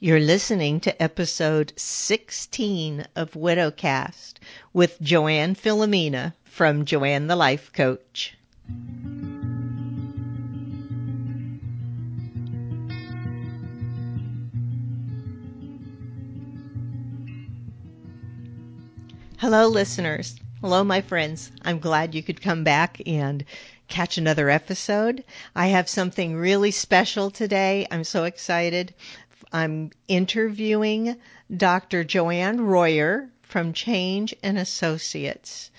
You're listening to episode 16 of Widowcast with Joann Filomena from Joann the Life Coach. Hello, listeners. Hello, my friends. I'm glad you could come back and catch another episode. I have something really special today. I'm so excited. I'm interviewing Dr. Joanne Royer from Change and Associates.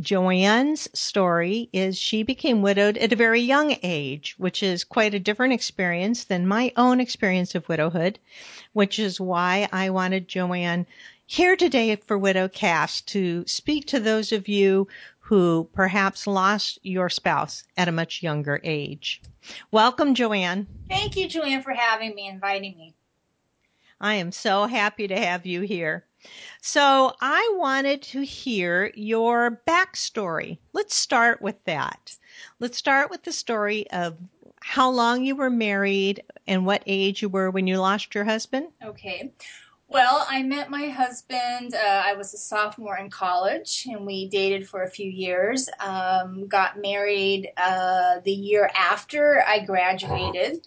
Joanne's story is she became widowed at a very young age, which is quite a different experience than my own experience of widowhood, which is why I wanted Joanne here today for Widowcast to speak to those of you who perhaps lost your spouse at a much younger age. Welcome, Joanne. Thank you, Joanne, for having me, inviting me. I am so happy to have you here. So I wanted to hear your backstory. Let's start with that. Let's start with the story of how long you were married and what age you were when you lost your husband. Okay. Well, I met my husband. Uh, I was a sophomore in college, and we dated for a few years. Um, got married uh, the year after I graduated.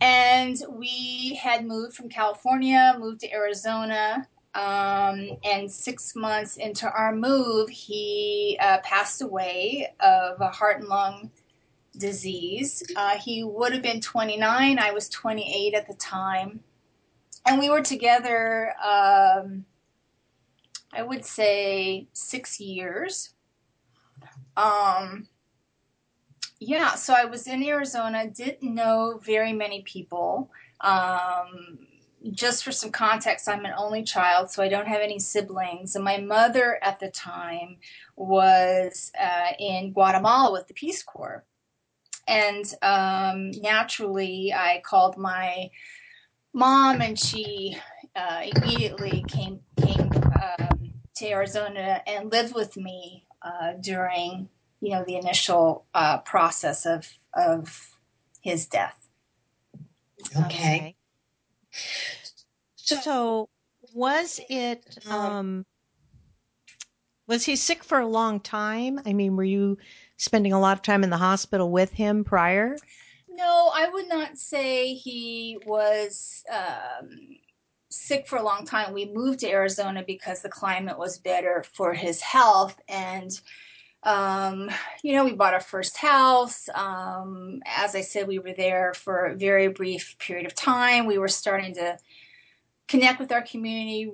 And we had moved from California, moved to Arizona. Um, and six months into our move, he uh, passed away of a heart and lung disease. Uh, he would have been 29. I was 28 at the time. And we were together, um, I would say, six years. Um, yeah, so I was in Arizona, didn't know very many people. Um, just for some context, I'm an only child, so I don't have any siblings. And my mother at the time was uh, in Guatemala with the Peace Corps. And um, naturally, I called my mom, and she uh, immediately came came um, to Arizona and lived with me uh, during you know the initial uh, process of of his death. Okay. So, so was it um was he sick for a long time? I mean, were you spending a lot of time in the hospital with him prior? No, I would not say he was um, sick for a long time. We moved to Arizona because the climate was better for his health and um, you know, we bought our first house. Um, as I said, we were there for a very brief period of time. We were starting to connect with our community,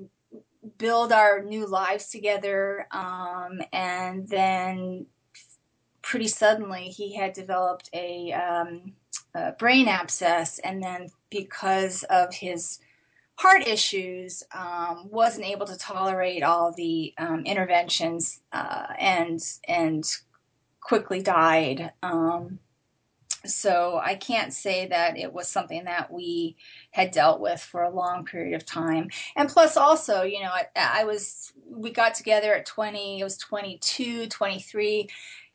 build our new lives together, um, and then pretty suddenly he had developed a, um, a brain abscess, and then because of his heart issues, um, wasn't able to tolerate all the um, interventions, uh, and and quickly died. Um, so I can't say that it was something that we had dealt with for a long period of time. And plus, also, you know, I, I was we got together at 20. It was 22, 23.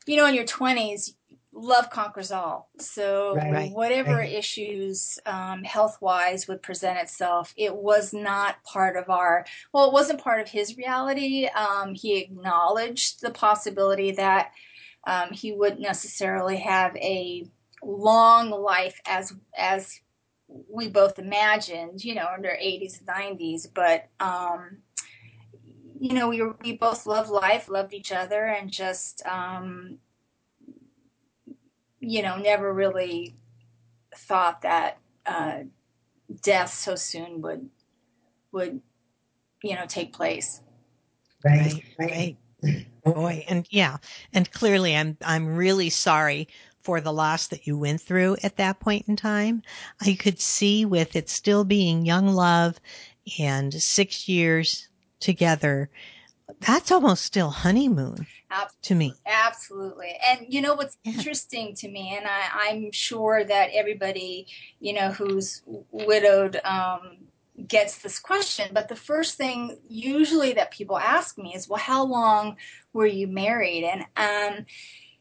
You know, in your 20s, love conquers all. So right, whatever right. issues um, health wise would present itself, it was not part of our. Well, it wasn't part of his reality. Um, he acknowledged the possibility that um, he wouldn't necessarily have a long life as as we both imagined. You know, in their 80s and 90s, but. Um, you know, we we both loved life, loved each other, and just um, you know, never really thought that uh, death so soon would would you know take place. Right, right. right. Boy, and yeah, and clearly, I'm I'm really sorry for the loss that you went through at that point in time. I could see with it still being young love and six years together that's almost still honeymoon Absolutely. to me. Absolutely. And you know what's yeah. interesting to me, and I, am sure that everybody, you know, who's widowed um, gets this question, but the first thing usually that people ask me is, well, how long were you married? And um,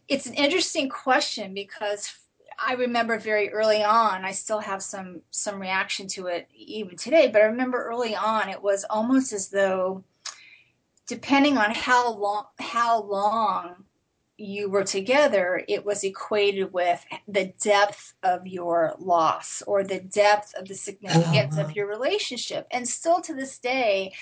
it's an interesting question because I remember very early on, I still have some some reaction to it even today, but I remember early on it was almost as though depending on how long how long you were together, it was equated with the depth of your loss or the depth of the significance of uh-huh. your relationship. And still to this day,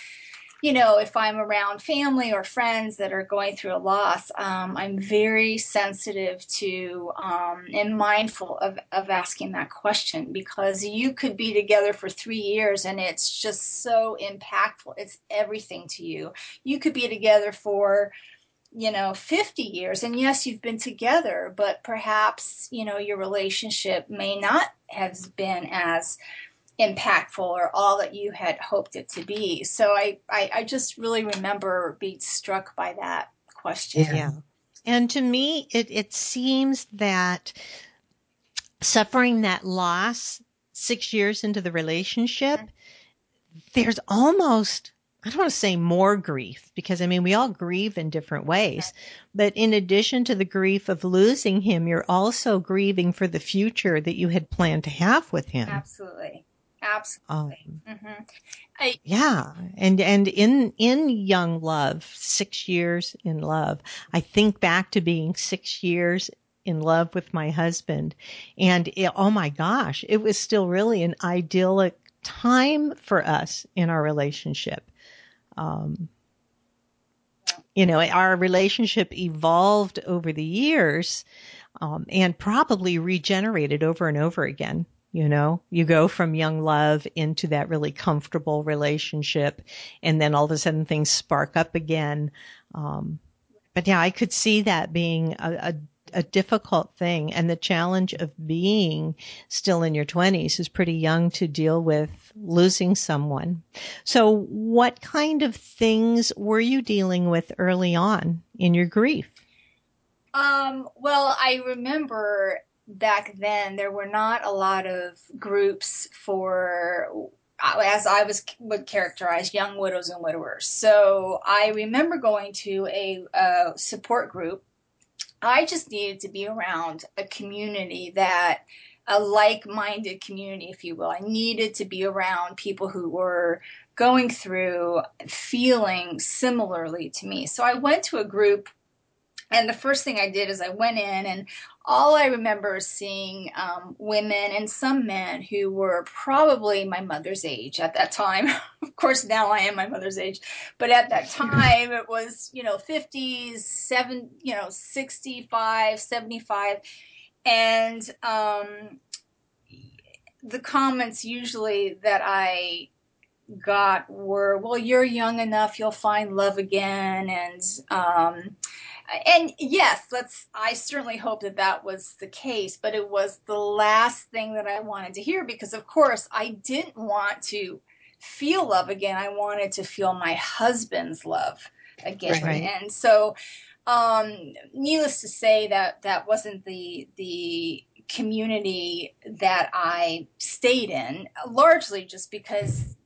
you know, if I'm around family or friends that are going through a loss, um, I'm very sensitive to um, and mindful of, of asking that question because you could be together for three years and it's just so impactful. It's everything to you. You could be together for, you know, 50 years and yes, you've been together, but perhaps, you know, your relationship may not have been as impactful or all that you had hoped it to be. So I, I, I just really remember being struck by that question. Yeah. yeah. And to me, it, it seems that suffering that loss six years into the relationship, mm-hmm. there's almost, I don't want to say more grief because I mean, we all grieve in different ways, but in addition to the grief of losing him, you're also grieving for the future that you had planned to have with him. Absolutely. Absolutely. Um, mm-hmm. I, yeah, and and in in young love, six years in love, I think back to being six years in love with my husband, and it, oh my gosh, it was still really an idyllic time for us in our relationship. Um, you know, our relationship evolved over the years, um, and probably regenerated over and over again. You know, you go from young love into that really comfortable relationship and then all of a sudden things spark up again. Um, but yeah, I could see that being a, a a difficult thing and the challenge of being still in your 20s is pretty young to deal with losing someone. So what kind of things were you dealing with early on in your grief? Um, well, I remember back then there were not a lot of groups for uh, as I was would characterize young widows and widowers. So I remember going to a, a support group. I just needed to be around a community that a like-minded community, if you will. I needed to be around people who were going through feeling similarly to me. So I went to a group and the first thing I did is I went in, and all I remember is seeing um, women and some men who were probably my mother's age at that time. of course, now I am my mother's age, but at that time it was, you know, 50s, seven, you know, 65, 75. And um, the comments usually that I got were, well, you're young enough, you'll find love again. And, um, and yes, let's, I certainly hope that that was the case, but it was the last thing that I wanted to hear because, of course, I didn't want to feel love again. I wanted to feel my husband's love again. Right. And so, um, needless to say that that wasn't the, the, community that I stayed in, largely just because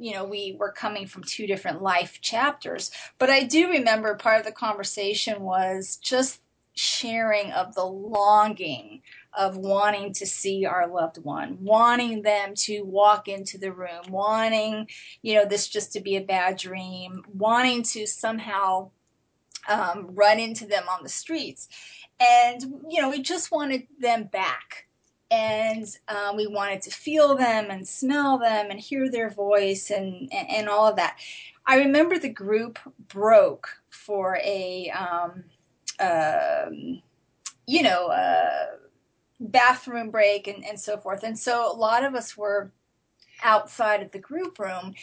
you know, we were coming from two different life chapters. But I do remember part of the conversation was just sharing of the longing of wanting to see our loved one, wanting them to walk into the room, wanting, you know, this just to be a bad dream, wanting to somehow um, run into them on the streets. And, you know, we just wanted them back and um, we wanted to feel them and smell them and hear their voice and, and, and all of that. I remember the group broke for a, um, um, you know, a bathroom break and, and so forth. And so a lot of us were outside of the group room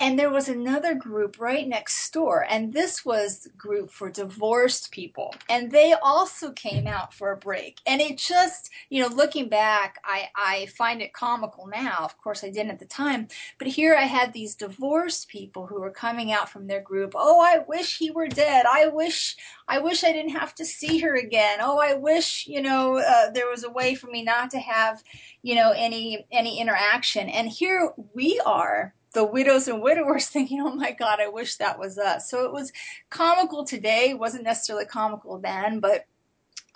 and there was another group right next door, and this was group for divorced people. And they also came out for a break. And it just, you know, looking back, I, I find it comical now. Of course, I didn't at the time. But here I had these divorced people who were coming out from their group. Oh, I wish he were dead. I wish, I wish I didn't have to see her again. Oh, I wish, you know, uh, there was a way for me not to have, you know, any, any interaction. And here we are the widows and widowers thinking, oh my God, I wish that was us. So it was comical today, wasn't necessarily comical then, but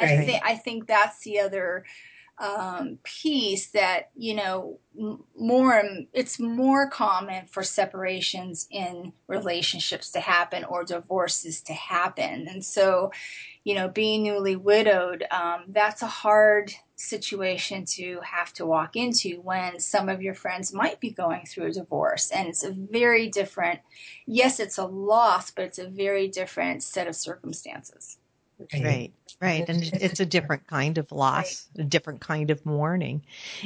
right. I, th- I think that's the other um, piece that you know more it's more common for separations in relationships to happen or divorces to happen and so you know being newly widowed um, that's a hard situation to have to walk into when some of your friends might be going through a divorce and it's a very different yes it's a loss but it's a very different set of circumstances Right, right. And it's a different kind of loss, right. a different kind of mourning.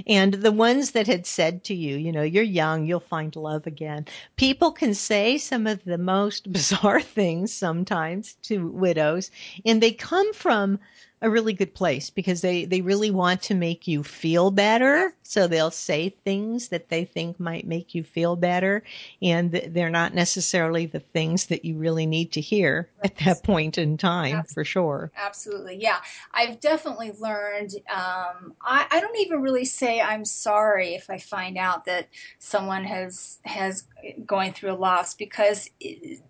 And the ones that had said to you, you know, you're young, you'll find love again. People can say some of the most bizarre things sometimes to widows, and they come from a really good place because they, they really want to make you feel better. So they'll say things that they think might make you feel better. And they're not necessarily the things that you really need to hear at that point in time Absolutely. for sure. Absolutely. Yeah. I've definitely learned, um, I, I don't even really say I'm sorry if I find out that someone has, has going through a loss because, it,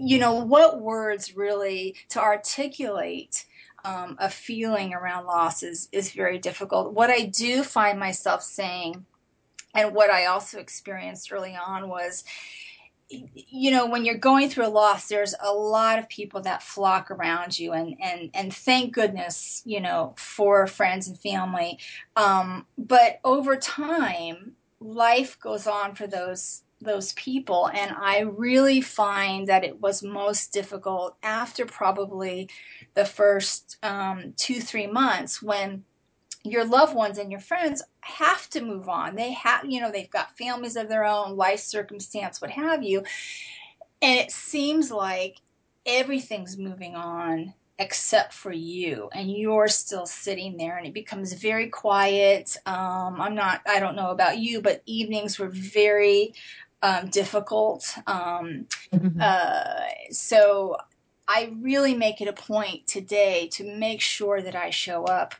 you know, what words really to articulate um, a feeling around loss is, is very difficult. What I do find myself saying, and what I also experienced early on was, you know, when you're going through a loss, there's a lot of people that flock around you, and and and thank goodness, you know, for friends and family. Um, but over time, life goes on for those those people, and I really find that it was most difficult after probably the first um, two, three months when your loved ones and your friends have to move on. They have, you know, they've got families of their own, life circumstance, what have you. And it seems like everything's moving on except for you and you're still sitting there and it becomes very quiet um, i'm not i don't know about you but evenings were very um, difficult um, mm-hmm. uh, so I really make it a point today to make sure that I show up.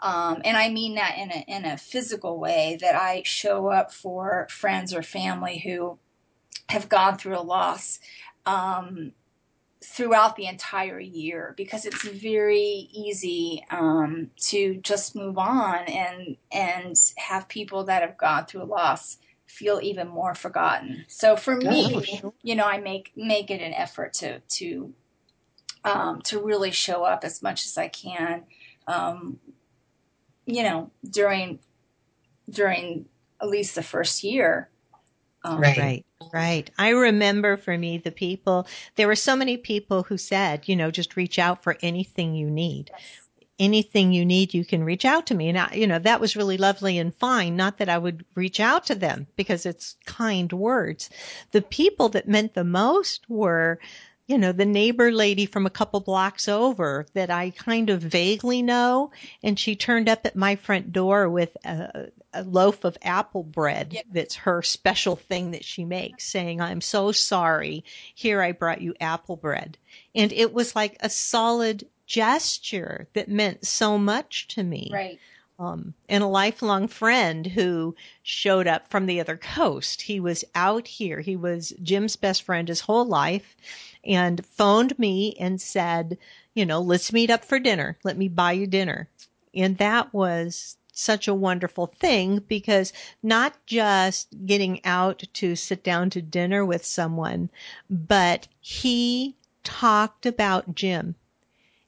Um, and I mean that in a, in a physical way, that I show up for friends or family who have gone through a loss um, throughout the entire year because it's very easy um, to just move on and and have people that have gone through a loss feel even more forgotten. So for me, you know, I make make it an effort to to um, to really show up as much as I can, um, you know, during during at least the first year. Um, right. Right. Right. I remember for me, the people, there were so many people who said, you know, just reach out for anything you need. Yes. Anything you need, you can reach out to me. And I, you know, that was really lovely and fine. Not that I would reach out to them because it's kind words. The people that meant the most were you know, the neighbor lady from a couple blocks over that I kind of vaguely know. And she turned up at my front door with a, a loaf of apple bread that's her special thing that she makes, saying, I'm so sorry. Here I brought you apple bread. And it was like a solid gesture that meant so much to me. Right. Um, and a lifelong friend who showed up from the other coast. He was out here. He was Jim's best friend his whole life and phoned me and said, you know, let's meet up for dinner. Let me buy you dinner. And that was such a wonderful thing because not just getting out to sit down to dinner with someone, but he talked about Jim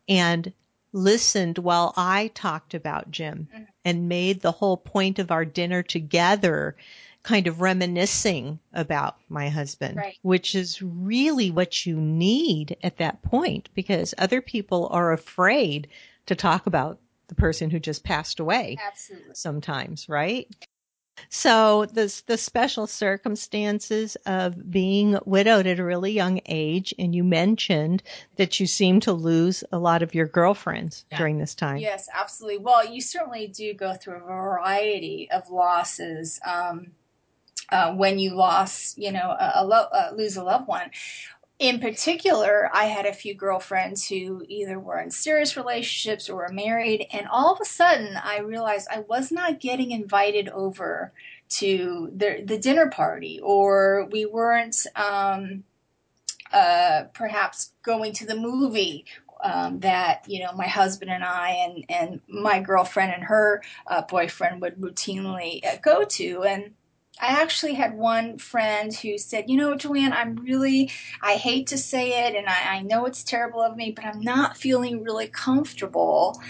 and listened while I talked about Jim mm-hmm. and made the whole point of our dinner together kind of reminiscing about my husband, right. which is really what you need at that point because other people are afraid to talk about the person who just passed away. Absolutely. Sometimes, right? So the the special circumstances of being widowed at a really young age, and you mentioned that you seem to lose a lot of your girlfriends yeah. during this time. Yes, absolutely. Well, you certainly do go through a variety of losses. Um, uh, when you lost, you know, a, a lo- uh, lose a loved one. In particular, I had a few girlfriends who either were in serious relationships or were married, and all of a sudden I realized I was not getting invited over to the, the dinner party, or we weren't um, uh, perhaps going to the movie um, that you know my husband and I and and my girlfriend and her uh, boyfriend would routinely uh, go to and. I actually had one friend who said, You know, Joanne, I'm really, I hate to say it, and I, I know it's terrible of me, but I'm not feeling really comfortable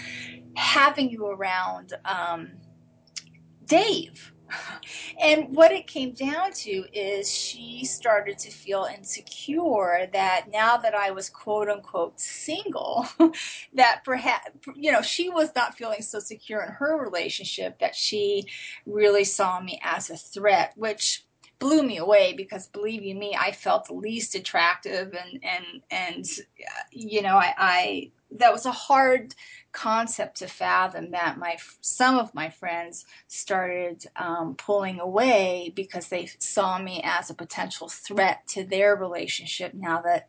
having you around um, Dave. And what it came down to is she started to feel insecure that now that I was quote unquote single, that perhaps, you know, she was not feeling so secure in her relationship that she really saw me as a threat, which blew me away because believe you me, I felt the least attractive and, and, and, uh, you know, I, I that was a hard concept to fathom that my some of my friends started um, pulling away because they saw me as a potential threat to their relationship now that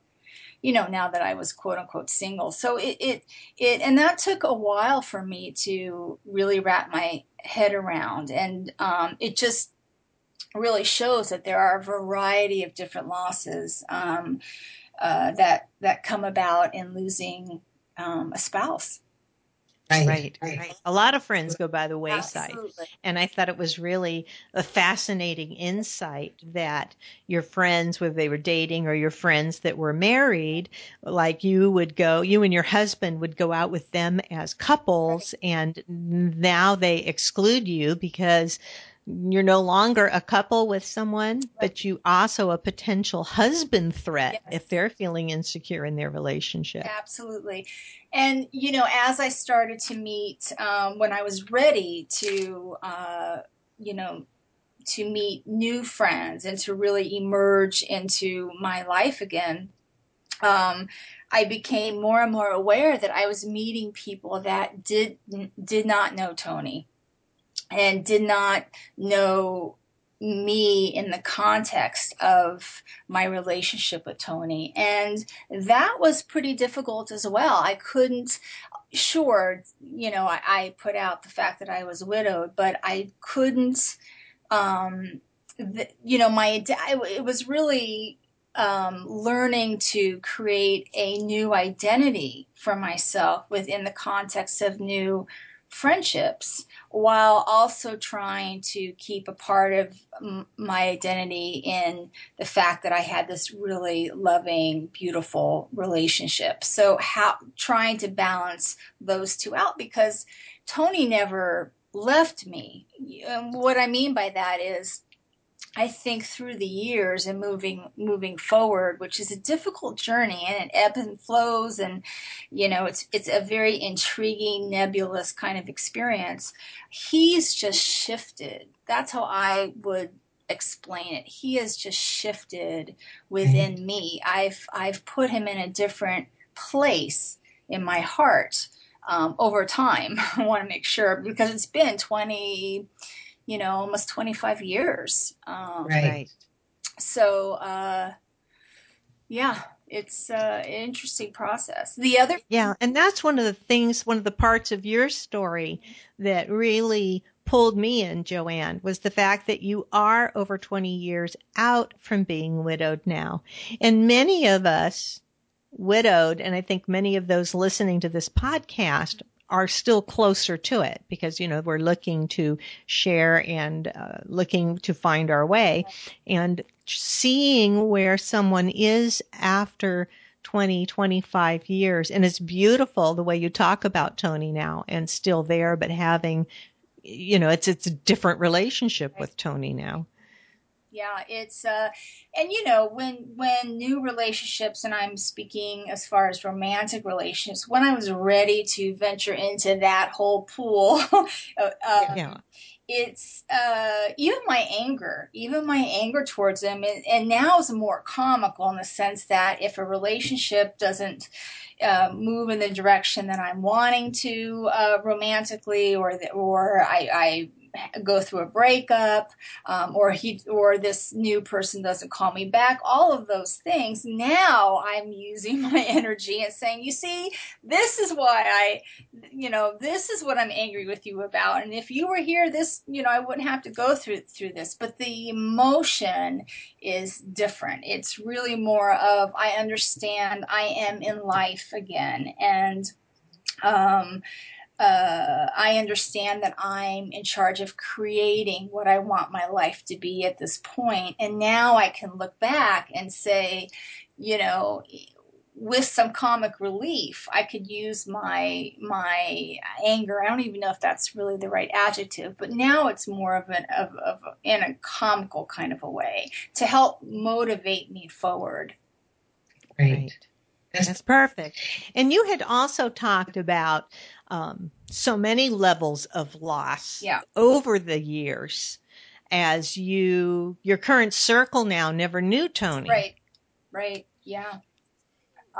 you know now that I was quote unquote single. So it it, it and that took a while for me to really wrap my head around. And um, it just really shows that there are a variety of different losses um, uh, that that come about in losing um, a spouse Right, right, right. A lot of friends go by the wayside. Absolutely. And I thought it was really a fascinating insight that your friends, whether they were dating or your friends that were married, like you would go, you and your husband would go out with them as couples right. and now they exclude you because you're no longer a couple with someone, but you also a potential husband threat yes. if they're feeling insecure in their relationship. Absolutely. And, you know, as I started to meet, um, when I was ready to, uh, you know, to meet new friends and to really emerge into my life again, um, I became more and more aware that I was meeting people that did did not know Tony and did not know me in the context of my relationship with Tony. And that was pretty difficult as well. I couldn't, sure, you know, I, I put out the fact that I was widowed, but I couldn't, um, the, you know, my, it was really, um, learning to create a new identity for myself within the context of new friendships while also trying to keep a part of my identity in the fact that I had this really loving, beautiful relationship. So how trying to balance those two out because Tony never left me. And um, what I mean by that is I think through the years and moving moving forward, which is a difficult journey and it ebbs and flows and you know it's it's a very intriguing, nebulous kind of experience. He's just shifted. That's how I would explain it. He has just shifted within mm-hmm. me. I've I've put him in a different place in my heart um, over time. I want to make sure because it's been twenty you know, almost 25 years. Um, right. So, uh, yeah, it's uh, an interesting process. The other. Yeah. And that's one of the things, one of the parts of your story that really pulled me in, Joanne, was the fact that you are over 20 years out from being widowed now. And many of us widowed, and I think many of those listening to this podcast are still closer to it because you know we're looking to share and uh, looking to find our way. And seeing where someone is after 20 25 years and it's beautiful the way you talk about Tony now and still there but having you know it's it's a different relationship with Tony now yeah it's uh and you know when when new relationships and i'm speaking as far as romantic relationships when i was ready to venture into that whole pool uh, um, yeah. it's uh even my anger even my anger towards them and, and now is more comical in the sense that if a relationship doesn't uh, move in the direction that I'm wanting to uh, romantically, or the, or I, I go through a breakup, um, or he or this new person doesn't call me back. All of those things. Now I'm using my energy and saying, you see, this is why I, you know, this is what I'm angry with you about. And if you were here, this, you know, I wouldn't have to go through through this. But the emotion is different. It's really more of I understand I am in life again and um, uh, I understand that I'm in charge of creating what I want my life to be at this point. And now I can look back and say, you know, with some comic relief, I could use my my anger. I don't even know if that's really the right adjective, but now it's more of an of, of in a comical kind of a way to help motivate me forward. Right. That's perfect. And you had also talked about um, so many levels of loss yeah. over the years as you, your current circle now never knew Tony. Right. Right. Yeah.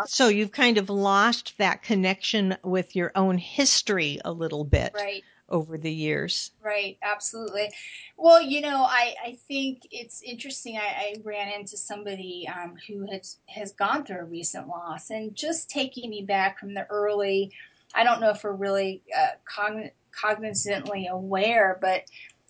So you've kind of lost that connection with your own history a little bit. Right over the years. Right, absolutely. Well, you know, I, I think it's interesting. I, I ran into somebody um, who has, has gone through a recent loss and just taking me back from the early, I don't know if we're really uh, cogn- cognizantly aware, but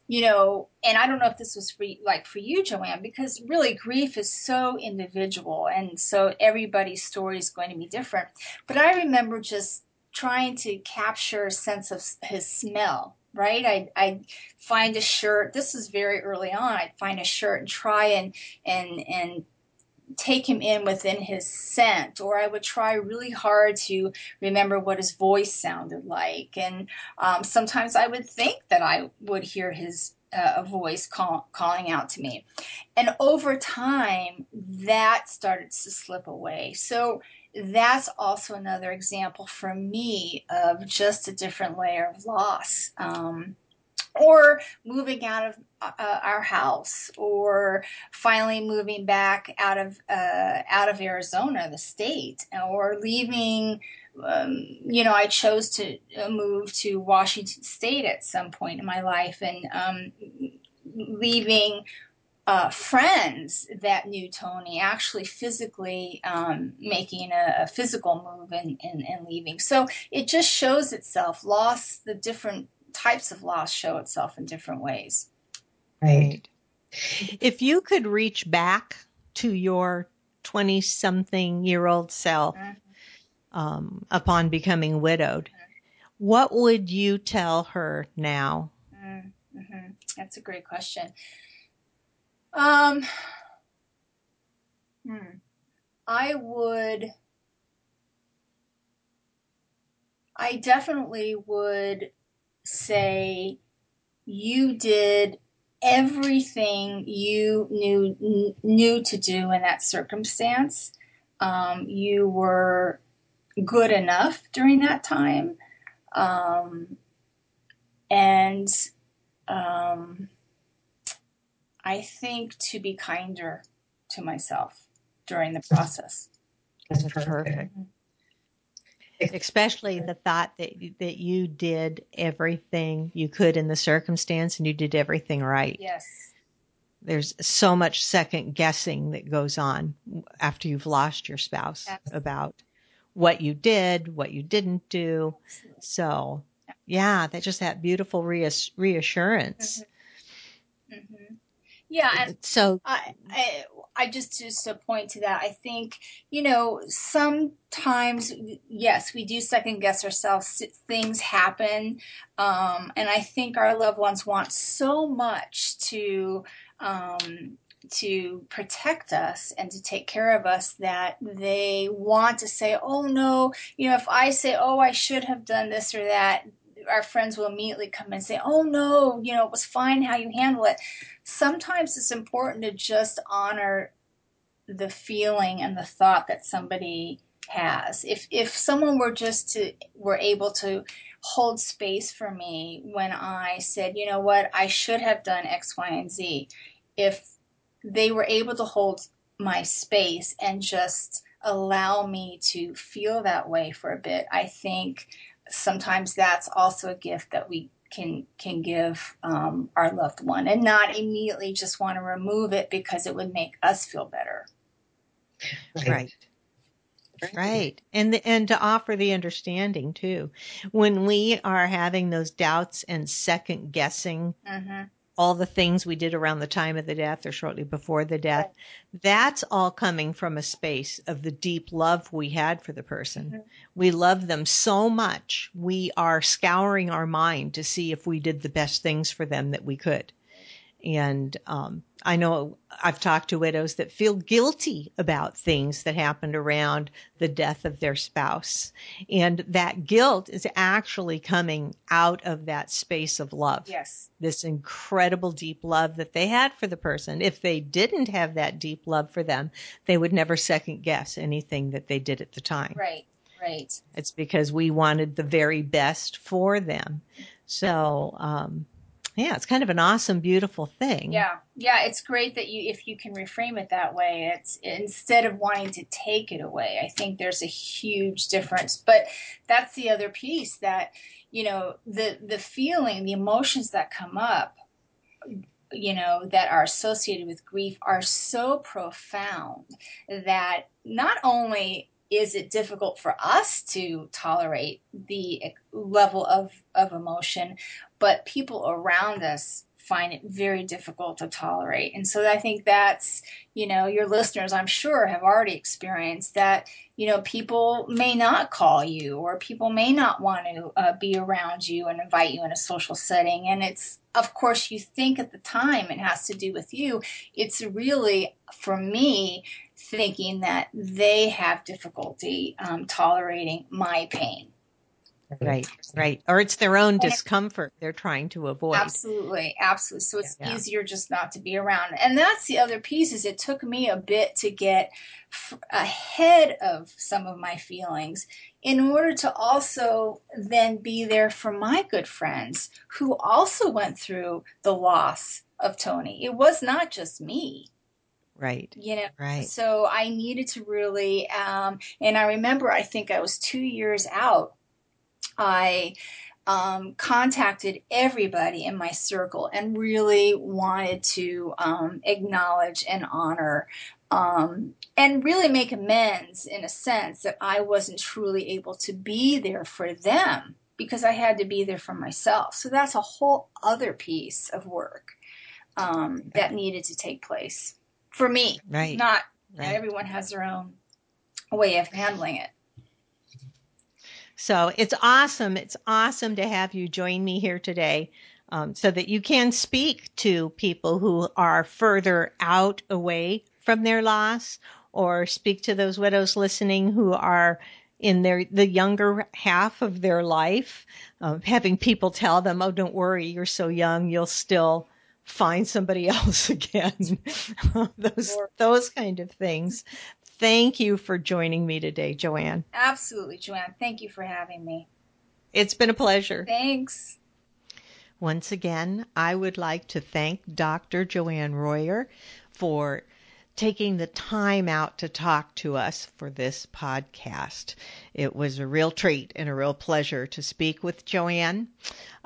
you know, and I don't know if this was for like for you, Joanne, because really grief is so individual, and so everybody's story is going to be different. But I remember just trying to capture a sense of his smell right I, i'd find a shirt this is very early on i'd find a shirt and try and and and take him in within his scent or i would try really hard to remember what his voice sounded like. And um, sometimes i would think that i would hear his uh, voice call, calling out to me. And over time that started to slip away. So that's also another example for me of just a different layer of loss. Um, or moving out of uh, our house, or finally moving back out of uh, out of Arizona, the state, or leaving. Um, you know, I chose to uh, move to Washington State at some point in my life, and um, leaving uh, friends that knew Tony actually physically um, making a, a, physical move and, and, and, leaving. So it just shows itself. lost the different types of loss show itself in different ways. Right. If you could reach back to your 20 something year old self mm-hmm. um, upon becoming widowed, mm-hmm. what would you tell her now? Mm-hmm. That's a great question. Um, hmm. I would. I definitely would say you did everything you knew knew to do in that circumstance. Um, you were good enough during that time, um, and um, I think to be kinder to myself during the process. That's perfect. Mm-hmm. Especially the thought that that you did everything you could in the circumstance and you did everything right. Yes. There's so much second guessing that goes on after you've lost your spouse Absolutely. about what you did, what you didn't do. Absolutely. So, yeah, that just that beautiful reassurance. Mm-hmm. Mm-hmm. Yeah, and so I, I, I just just to point to that, I think you know sometimes yes, we do second guess ourselves. Things happen, um, and I think our loved ones want so much to. Um, to protect us and to take care of us that they want to say, oh no, you know, if I say, oh, I should have done this or that, our friends will immediately come and say, oh no, you know, it was fine how you handle it sometimes it's important to just honor the feeling and the thought that somebody has. If if someone were just to were able to hold space for me when I said, you know what, I should have done X, Y, and Z. If they were able to hold my space and just allow me to feel that way for a bit, I think sometimes that's also a gift that we can can give um, our loved one, and not immediately just want to remove it because it would make us feel better. Right. Right. And the, and to offer the understanding too. When we are having those doubts and second guessing Mm-hmm. All the things we did around the time of the death or shortly before the death, that's all coming from a space of the deep love we had for the person. Mhm. We love them so much. We are scouring our mind to see if we did the best things for them that we could. And um, I know I've talked to widows that feel guilty about things that happened around the death of their spouse. And that guilt is actually coming out of that space of love Yes. this incredible deep love that they had for the person. If they didn't have that deep love for them, they would never second guess anything that they did at the time. Right. Right. It's because we wanted the very best for them. So, um, yeah, it's kind of an awesome, beautiful thing. Yeah. Yeah. It's great that you, if you can reframe it that way, it's instead of wanting to take it away, I think there's a huge difference. But that's the other piece that, you know, the, the feeling, the emotions that come up, you know, that are associated with grief are so profound that not only is it difficult for us to tolerate the level of, of emotion, but people around us find it very difficult to tolerate. And so I think that's, you know, your listeners, I'm sure, have already experienced that, you know, people may not call you or people may not want to uh, be around you and invite you in a social setting. And it's, of course, you think at the time it has to do with you. It's really, for me, thinking that they have difficulty um, tolerating my pain. Right, right. Or it's their own discomfort they're trying to avoid. Absolutely, absolutely. So it's Yeah. easier just not to be around. And that's the other piece is it took me a bit to get f- ahead of some of my feelings in order to also then be there for my good friends who also went through the loss of Tony. It was not just me Right, you know right. so i needed to really um and i remember i think i was two years out i um, contacted everybody in my circle and really wanted to um, acknowledge and honor um, and really make amends in a sense that i wasn't truly able to be there for them because i had to be there for myself. So that's a whole other piece of work um, that needed to take place for me Right. not Right. everyone has their own way of handling it. So it's awesome. It's awesome to have you join me here today um, so that you can speak to people who are further out away from their loss or speak to those widows listening who are in their the younger half of their life um, having people tell them oh don't worry you're so young you'll still find somebody else again those Sure. those kind of things thank you for joining me today joanne Absolutely, Joanne. Thank you for having me. it's been a pleasure Thanks. Once again, I would like to thank Dr. Joanne Royer for taking the time out to talk to us for this podcast. It was a real treat and a real pleasure to speak with Joanne.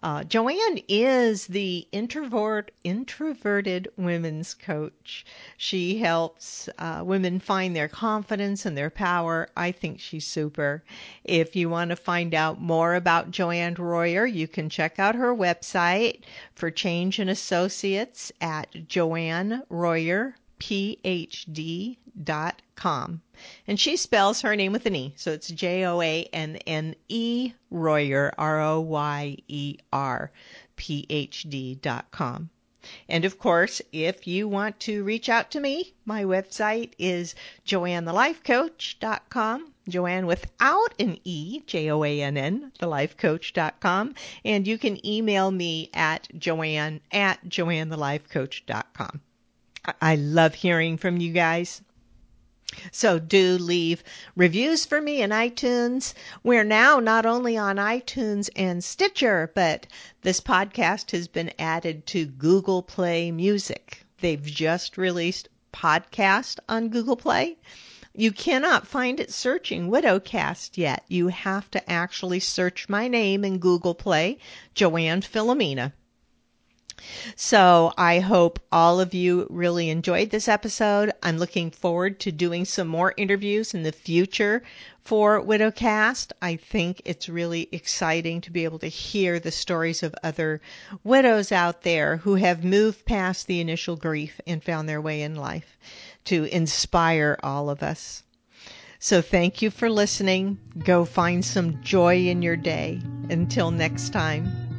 Uh, Joanne is the introvert, introverted women's coach. She helps uh, women find their confidence and their power. I think she's super. If you want to find out more about Joanne Royer, you can check out her website for Change and Associates at Joanne Royer phd.com. And she spells her name with an E, so it's J O A N N E Royer, R O Y E R, phd.com. And of course, if you want to reach out to me, my website is joannthelifecoach.com. Joann without an E, J O A N N, thelifecoach.com. And you can email me at joann at joannthelifecoach.com. I- love hearing from you guys. So do leave reviews for me in iTunes. We're now not only on iTunes and Stitcher, but this podcast has been added to Google Play Music. They've just released podcast on Google Play. You cannot find it searching Widowcast yet. You have to actually search my name in Google Play, Joann Philomena. So I hope all of you really enjoyed this episode. I'm looking forward to doing some more interviews in the future for Widowcast. I think it's really exciting to be able to hear the stories of other widows out there who have moved past the initial grief and found their way in life to inspire all of us. So thank you for listening. Go find some joy in your day. Until next time.